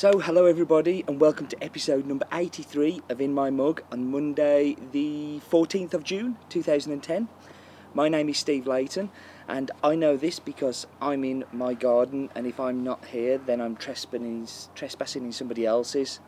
So, hello everybody, and welcome to episode number 83 of In My Mug on Monday, the 14th of June 2010. My name is Steve Leighton, and I know this because I'm in my garden, and if I'm not here, then I'm trespassing, trespassing in somebody else's.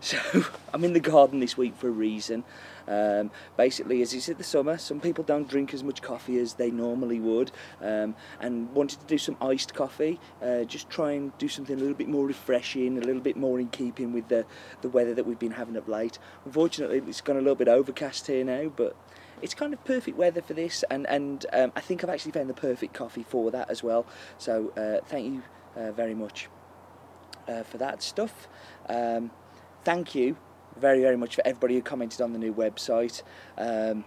So, I'm in the garden this week for a reason. Um, basically, as it's in the summer, some people don't drink as much coffee as they normally would, um, and wanted to do some iced coffee. Uh, just try and do something a little bit more refreshing, a little bit more in keeping with the the weather that we've been having of late. Unfortunately, it's gone a little bit overcast here now, but it's kind of perfect weather for this, and and um, I think I've actually found the perfect coffee for that as well. So uh, thank you uh, very much uh, for that stuff. Thank you very, very much for everybody who commented on the new website. Um,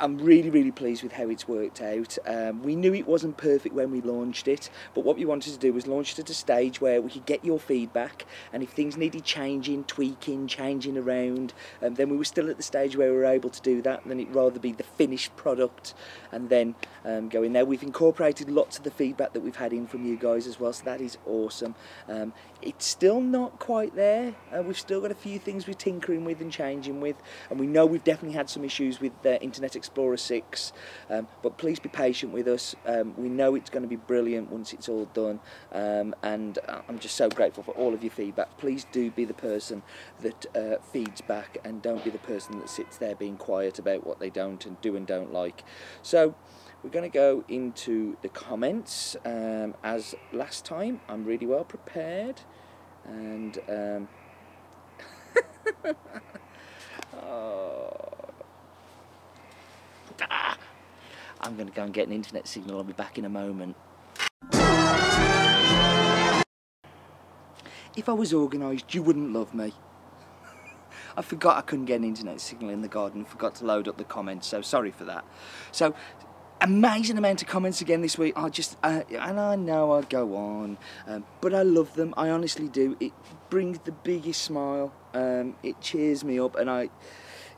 I'm really, really pleased with how it's worked out. Um, we knew it wasn't perfect when we launched it, but what we wanted to do was launch it at a stage where we could get your feedback, and if things needed changing, tweaking, changing around, um, then we were still at the stage where we were able to do that, and then it'd rather be the finished product and then um, go in there. We've incorporated lots of the feedback that we've had in from you guys as well, so that is awesome. Um, it's still not quite there. Uh, we've still got a few things we're tinkering with and changing with, and we know we've definitely had some issues with uh, Internet Explorer 6, um, but please be patient with us. Um, we know it's going to be brilliant once it's all done, um, and I'm just so grateful for all of your feedback. Please do be the person that uh, feeds back, and don't be the person that sits there being quiet about what they don't and do and don't like. So. We're going to go into the comments um, as last time. I'm really well prepared, and um, oh. I'm going to go and get an internet signal. I'll be back in a moment. If I was organised, you wouldn't love me. I forgot I couldn't get an internet signal in the garden, forgot to load up the comments, so sorry for that. So, amazing amount of comments again this week. I just, uh, and I know I go on, um, but I love them. I honestly do. It brings the biggest smile. Um, it cheers me up, and I.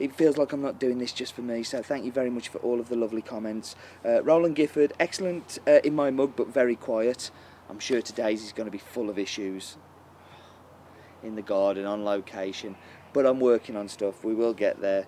It feels like I'm not doing this just for me, so thank you very much for all of the lovely comments. Uh, Roland Gifford, excellent uh, in my mug, but very quiet. I'm sure today's is going to be full of issues in the garden, on location, but I'm working on stuff. We will get there.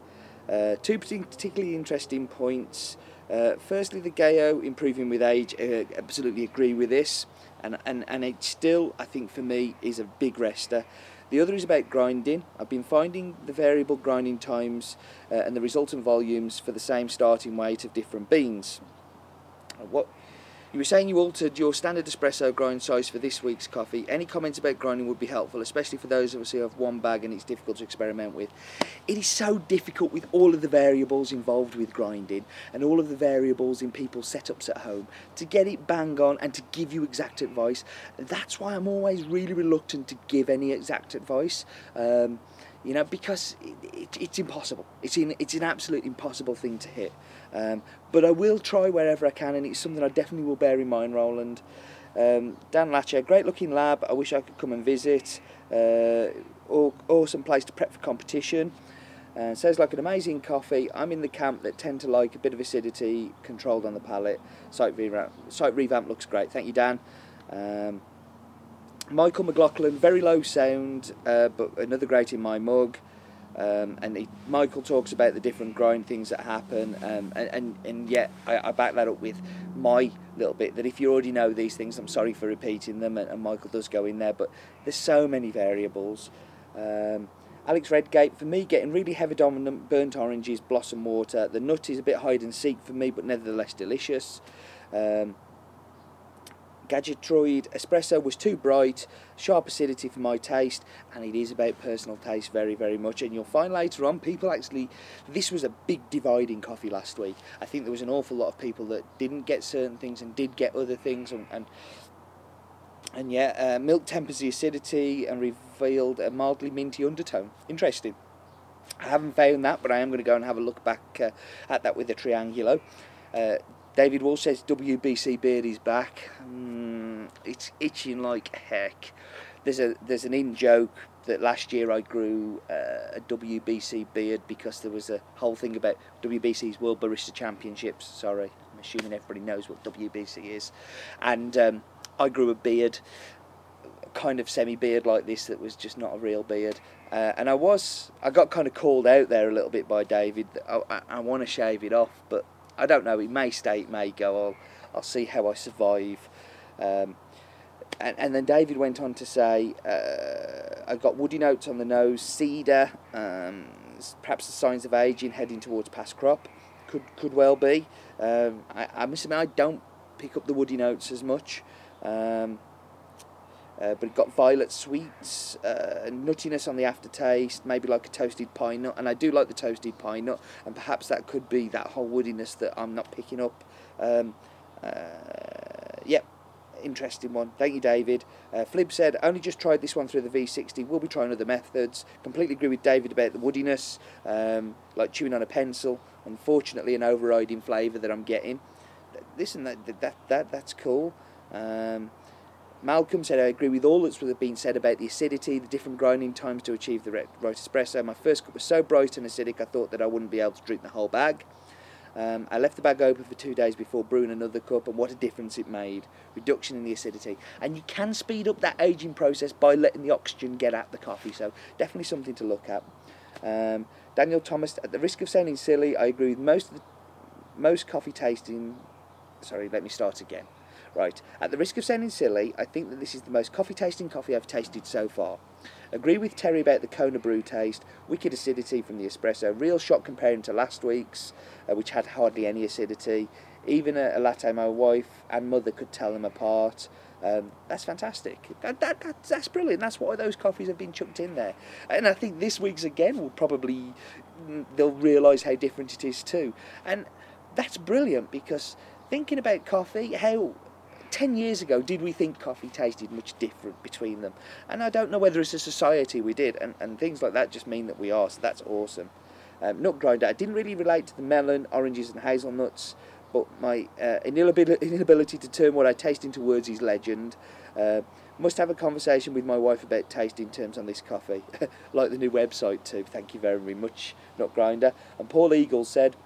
Uh, two particularly interesting points. Uh, firstly, the Gayo improving with age, uh, absolutely agree with this, and, and, and it still, I think, for me, is a big rester. The other is about grinding. I've been finding the variable grinding times uh, and the resultant volumes for the same starting weight of different beans. What you were saying you altered your standard espresso grind size for this week's coffee. Any comments about grinding would be helpful, especially for those of us who have one bag and it's difficult to experiment with. It is so difficult with all of the variables involved with grinding and all of the variables in people's setups at home to get it bang on and to give you exact advice. That's why I'm always really reluctant to give any exact advice. Um, you know, because it, it, it's impossible. It's in, it's an absolute impossible thing to hit. Um, but I will try wherever I can, and it's something I definitely will bear in mind, Roland. Um, Dan Latcher, great looking lab. I wish I could come and visit. Uh, awesome place to prep for competition. Uh, sounds like an amazing coffee. I'm in the camp that tend to like a bit of acidity controlled on the palate. Site revamp, site revamp looks great. Thank you, Dan. Um, Michael McLaughlin, very low sound, uh, but another great in my mug. Um, and he, Michael talks about the different grind things that happen, um, and, and, and yet I, I, back that up with my little bit that if you already know these things, I'm sorry for repeating them, and, and Michael does go in there, but there's so many variables. Um, Alex Redgate, for me, getting really heavy dominant burnt oranges, blossom water. The nut is a bit hide and seek for me, but nevertheless delicious. Um, Gadgetroid espresso was too bright, sharp acidity for my taste, and it is about personal taste very, very much. And you'll find later on, people actually, this was a big dividing coffee last week. I think there was an awful lot of people that didn't get certain things and did get other things, and and, and yeah, uh, milk tempers the acidity and revealed a mildly minty undertone. Interesting. I haven't found that, but I am going to go and have a look back uh, at that with the Triangulo. Uh, David Wall says WBC beard is back. Mm, it's itching like heck. There's a there's an in joke that last year I grew uh, a WBC beard because there was a whole thing about WBC's World Barista Championships. Sorry, I'm assuming everybody knows what WBC is, and um, I grew a beard. a kind of semi beard like this that was just not a real beard. Uh, and I was, I got kind of called out there a little bit by David. I, I, I want to shave it off, but I don't know. It may stay, it may go. I'll, I'll see how I survive. Um, and, and then David went on to say, uh, I got woody notes on the nose, cedar, um, perhaps the signs of aging heading towards past crop. Could could well be. Um, I, I must admit I don't pick up the woody notes as much. Um, uh, but it got violet sweets, uh, nuttiness on the aftertaste, maybe like a toasted pine nut, and I do like the toasted pine nut, and perhaps that could be that whole woodiness that I'm not picking up. Um, uh, yep, interesting one. Thank you, David. Uh, Flib said, only just tried this one through the V60. We'll be trying other methods. Completely agree with David about the woodiness, um, like chewing on a pencil. Unfortunately, an overriding flavour that I'm getting. Listen, that that that that's cool. Um, Malcolm said, I agree with all that's been said about the acidity, the different grinding times to achieve the right espresso. My first cup was so bright and acidic, I thought that I wouldn't be able to drink the whole bag. Um, I left the bag open for two days before brewing another cup, and what a difference it made. Reduction in the acidity. And you can speed up that aging process by letting the oxygen get at the coffee, so definitely something to look at. Um, Daniel Thomas, at the risk of sounding silly, I agree with most of the, most coffee tasting. Sorry, let me start again. Right, at the risk of sounding silly, I think that this is the most coffee tasting coffee I've tasted so far. Agree with Terry about the Kona brew taste, wicked acidity from the espresso, real shock comparing to last week's, uh, which had hardly any acidity. Even a, a, latte my wife and mother could tell them apart. Um, that's fantastic. That, that, that, that's brilliant. That's why those coffees have been chucked in there. And I think this week's again will probably, mm, they'll realise how different it is too. And that's brilliant because thinking about coffee, how 10 years ago, did we think coffee tasted much different between them? And I don't know whether as a society we did, and, and things like that just mean that we are, so that's awesome. Um, nut grinder, I didn't really relate to the melon, oranges, and hazelnuts, but my uh, inability, inability to turn what I taste into words is legend. Uh, must have a conversation with my wife about tasting terms on this coffee, like the new website too. Thank you very much, Nut Grinder. And Paul Eagle said,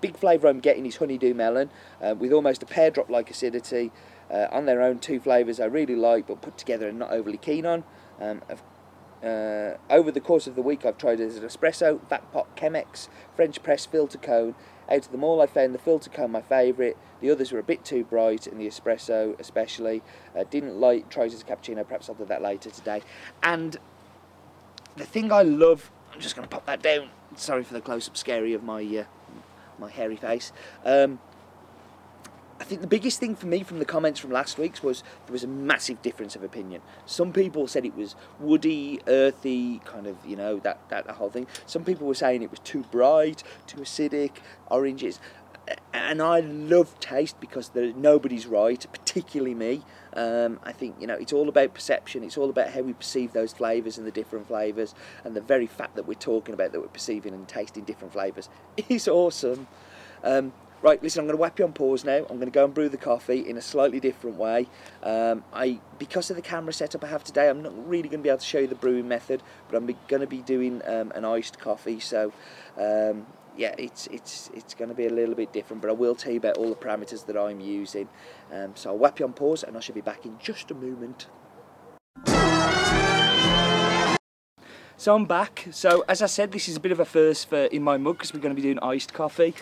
big flavour I'm getting is honeydew melon uh, with almost a pear drop like acidity. Uh, on their own, two flavours I really like but put together and not overly keen on. Um, uh, over the course of the week, I've tried as an espresso, vac pot Chemex, French press filter cone. Out of them all, I found the filter cone my favourite. The others were a bit too bright, and the espresso especially. Uh, didn't like a cappuccino. Perhaps I'll do that later today. And the thing I love, I'm just going to pop that down. Sorry for the close-up scary of my uh, my hairy face. Um, I think the biggest thing for me from the comments from last week's was there was a massive difference of opinion. Some people said it was woody, earthy, kind of, you know, that, that, that whole thing. Some people were saying it was too bright, too acidic, oranges and I love taste because there, nobody's right, particularly me. Um, I think you know it's all about perception. It's all about how we perceive those flavours and the different flavours, and the very fact that we're talking about that we're perceiving and tasting different flavours is awesome. Um, right, listen, I'm going to whap you on pause now. I'm going to go and brew the coffee in a slightly different way. Um, I because of the camera setup I have today, I'm not really going to be able to show you the brewing method, but I'm going to be doing um, an iced coffee. So um, yeah, it's it's it's going to be a little bit different, but I will tell you about all the parameters that I'm using. Um, so I'll whap you on pause, and I should be back in just a moment. So I'm back. So as I said, this is a bit of a first for in my mug because we're going to be doing iced coffee.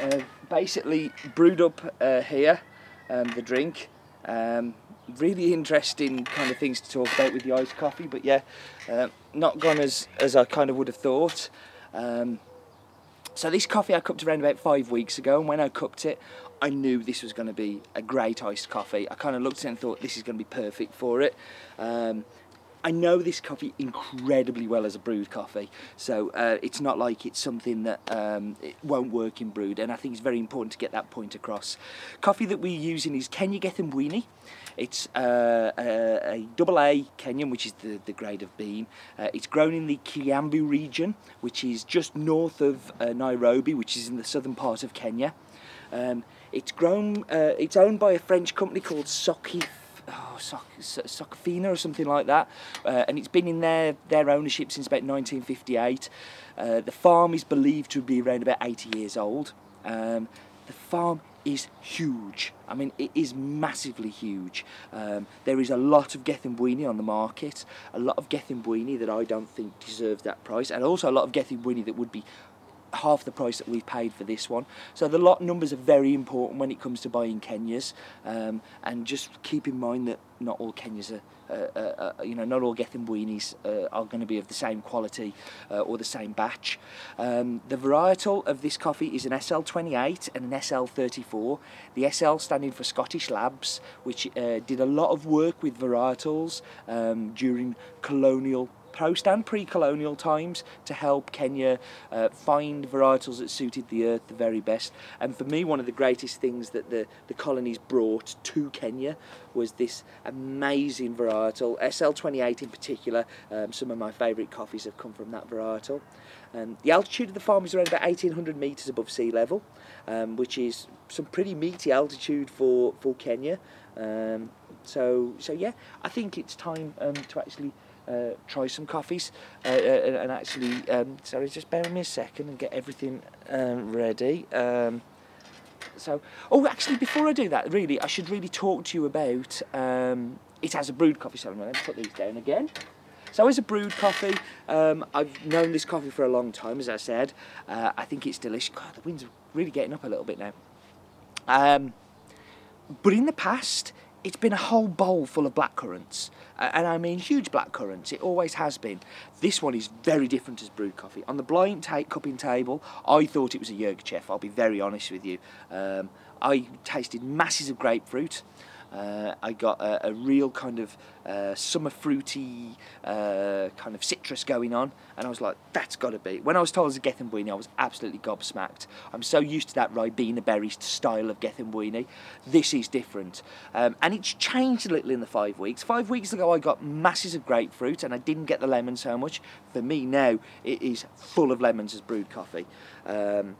Uh, basically brewed up uh, here, um, the drink. Um, really interesting kind of things to talk about with the iced coffee, but yeah, uh, not gone as as I kind of would have thought. Um, so this coffee I cupped around about five weeks ago, and when I cupped it, I knew this was going to be a great iced coffee. I kind of looked at it and thought this is going to be perfect for it. Um, I know this coffee incredibly well as a brewed coffee, so uh, it's not like it's something that um, it won't work in brewed, and I think it's very important to get that point across. Coffee that we're using is Kenya Gethumbwini. It's uh, a, a, double A Kenyan, which is the, the grade of bean. Uh, it's grown in the Kiambu region, which is just north of uh, Nairobi, which is in the southern part of Kenya. Um, it's grown. Uh, it's owned by a French company called Soki oh, Socafina or something like that, uh, and it's been in their their ownership since about 1958. Uh, the farm is believed to be around about 80 years old. Um, the farm is huge. I mean, it is massively huge. Um, there is a lot of Gethin on the market, a lot of Gethin that I don't think deserves that price, and also a lot of Gethin that would be half the price that we've paid for this one. So the lot numbers are very important when it comes to buying Kenyas, um, and just keep in mind that not all Kenyas are, uh, uh, you know, not all Gethin uh, are going to be of the same quality uh, or the same batch. Um, the varietal of this coffee is an SL28 and an SL34. The SL standing for Scottish Labs, which uh, did a lot of work with varietals um, during colonial post and pre-colonial times to help Kenya uh, find varietals that suited the earth the very best. And for me, one of the greatest things that the, the colonies brought to Kenya was this amazing varietal, SL28 in particular. Um, some of my favourite coffees have come from that varietal. Um, the altitude of the farm is around about 1800 metres above sea level, um, which is some pretty meaty altitude for, for Kenya. Um, so, so yeah, I think it's time um, to actually uh, try some coffees uh, uh, and actually, um, sorry, just bear with me a second and get everything um, ready. Um, so, oh, actually, before I do that, really, I should really talk to you about um, it as a brewed coffee. So, let me put these down again. So, as a brewed coffee, um, I've known this coffee for a long time, as I said. Uh, I think it's delicious. God, the wind's really getting up a little bit now. Um, but in the past, it's been a whole bowl full of black currants. and I mean huge black currants, it always has been. This one is very different as brewed coffee. On the blind take cupping table, I thought it was a Yirgacheffe, I'll be very honest with you. Um, I tasted masses of grapefruit, uh, I got a, a, real kind of uh, summer fruity uh, kind of citrus going on, and I was like, that's got to be. When I was told it was a Gethin I was absolutely gobsmacked. I'm so used to that Ribena berry style of Gethin This is different. Um, and it's changed a little in the five weeks. Five weeks ago, I got masses of grapefruit, and I didn't get the lemon so much. For me now, it is full of lemons as brewed coffee. Um,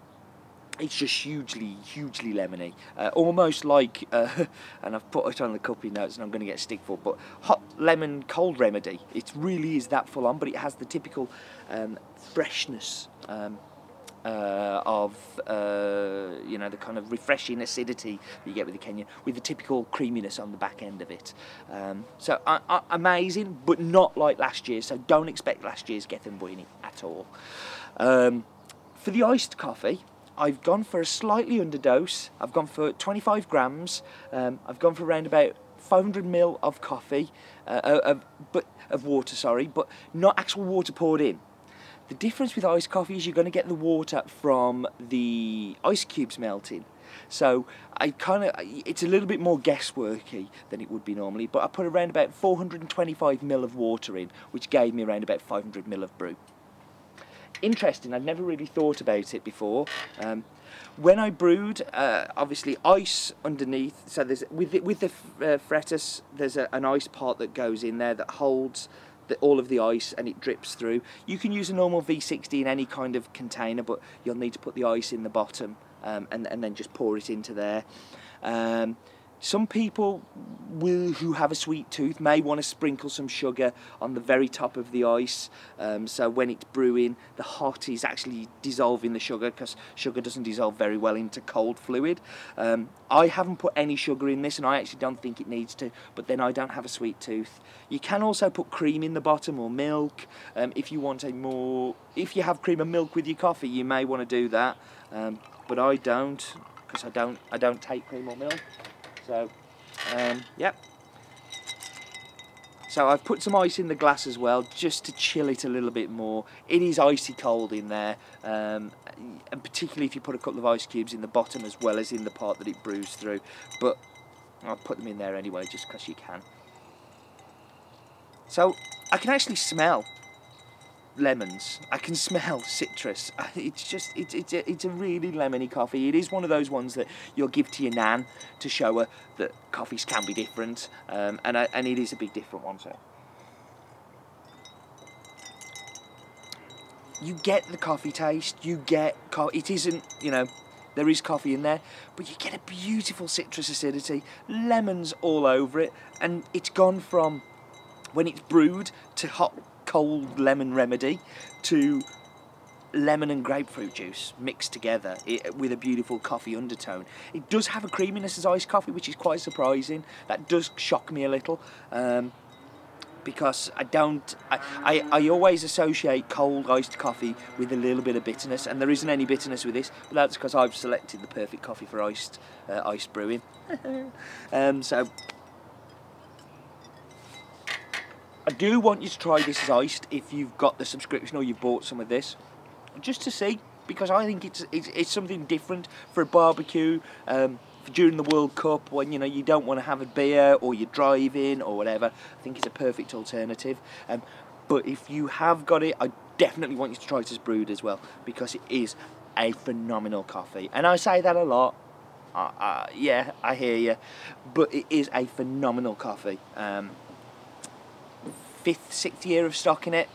it's just hugely, hugely lemony, uh, almost like, uh, and I've put it on the copy notes, and I'm going to get stick for, but hot lemon cold remedy. It really is that full on, but it has the typical um, freshness um, uh, of, uh, you know, the kind of refreshing acidity that you get with the Kenyan, with the typical creaminess on the back end of it. Um, so uh, amazing, but not like last year. So don't expect last year's Gethin at all. Um, for the iced coffee, I've gone for a slightly underdose. I've gone for 25 grams. Um, I've gone for around about 500 ml of coffee, uh, uh, of, but of water, sorry, but not actual water poured in. The difference with iced coffee is you're going to get the water from the ice cubes melting. So I kind of, it's a little bit more guessworky than it would be normally, but I put around about 425 ml of water in, which gave me around about 500 ml of brew interesting. I'd never really thought about it before. Um, when I brewed, uh, obviously ice underneath. So there's with the, with the uh, fretus, there's a, an ice part that goes in there that holds the, all of the ice and it drips through. You can use a normal V60 in any kind of container, but you'll need to put the ice in the bottom um, and and then just pour it into there. Um, some people will, who have a sweet tooth may want to sprinkle some sugar on the very top of the ice. Um, so when it's brewing, the hot is actually dissolving the sugar because sugar doesn't dissolve very well into cold fluid. Um, I haven't put any sugar in this and I actually don't think it needs to, but then I don't have a sweet tooth. You can also put cream in the bottom or milk um, if you want a more, if you have cream and milk with your coffee, you may want to do that. Um, but I don't because I don't, I don't take cream or milk. So, um, yep. So I've put some ice in the glass as well, just to chill it a little bit more. It is icy cold in there, um, and particularly if you put a couple of ice cubes in the bottom as well as in the part that it brews through. But I'll put them in there anyway, just because you can. So I can actually smell lemons. I can smell citrus. It's just, it's, it's, a, it's a really lemony coffee. It is one of those ones that you'll give to your nan to show her that coffees can be different. Um, and, I, and it is a big different one, so. You get the coffee taste, you get, co- it isn't, you know, there is coffee in there, but you get a beautiful citrus acidity, lemons all over it, and it's gone from when it's brewed to hot cold lemon remedy to lemon and grapefruit juice mixed together it, with a beautiful coffee undertone. It does have a creaminess as iced coffee, which is quite surprising. That does shock me a little. Um, because I don't, I, I, I, always associate cold iced coffee with a little bit of bitterness, and there isn't any bitterness with this, but that's because I've selected the perfect coffee for iced, uh, iced brewing. um, so, I do want you to try this as iced if you've got the subscription or you've bought some of this just to see because I think it's it's, it's something different for a barbecue. Um, during the World Cup, when you know you don't want to have a beer or you're driving or whatever, I think it's a perfect alternative. Um, but if you have got it, I definitely want you to try it as brewed as well because it is a phenomenal coffee. And I say that a lot. Uh, uh, yeah, I hear you, but it is a phenomenal coffee. Um, fifth, sixth year of stocking it,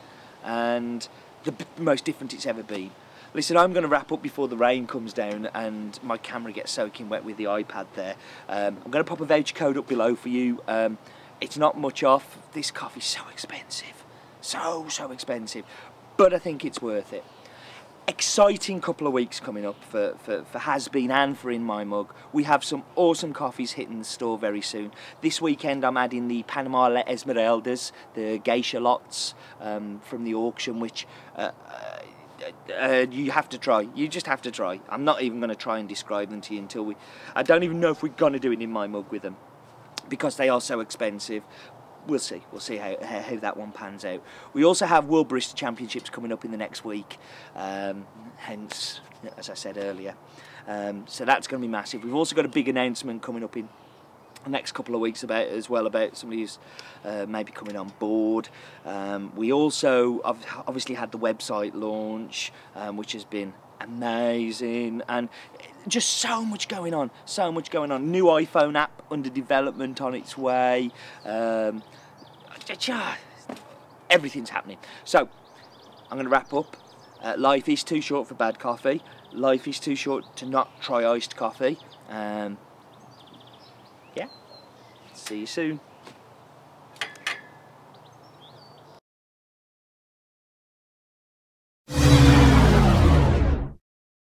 and the most different it's ever been. Listen, I'm going to wrap up before the rain comes down and my camera gets soaking wet with the iPad there. Um, I'm going to pop a voucher code up below for you. Um, it's not much off. This coffee's so expensive. So, so expensive. But I think it's worth it exciting couple of weeks coming up for, for, for Hasbean and for In My Mug. We have some awesome coffees hitting the store very soon. This weekend I'm adding the Panama Esmeraldas, the geisha lots um, from the auction, which uh, uh, uh, you have to try. You just have to try. I'm not even going to try and describe them to you until we. I don't even know if we're going to do it in my mug with them because they are so expensive we'll see. We'll see how, how, that one pans out. We also have World Barista Championships coming up in the next week, um, hence, as I said earlier. Um, so that's going to be massive. We've also got a big announcement coming up in the next couple of weeks about as well about somebody who's uh, maybe coming on board. Um, we also have obviously had the website launch, um, which has been amazing and just so much going on so much going on new iphone app under development on its way um, everything's happening. So i'm going to wrap up. Uh, life is too short for bad coffee. Life is too short to not try iced coffee. Um, yeah. See you soon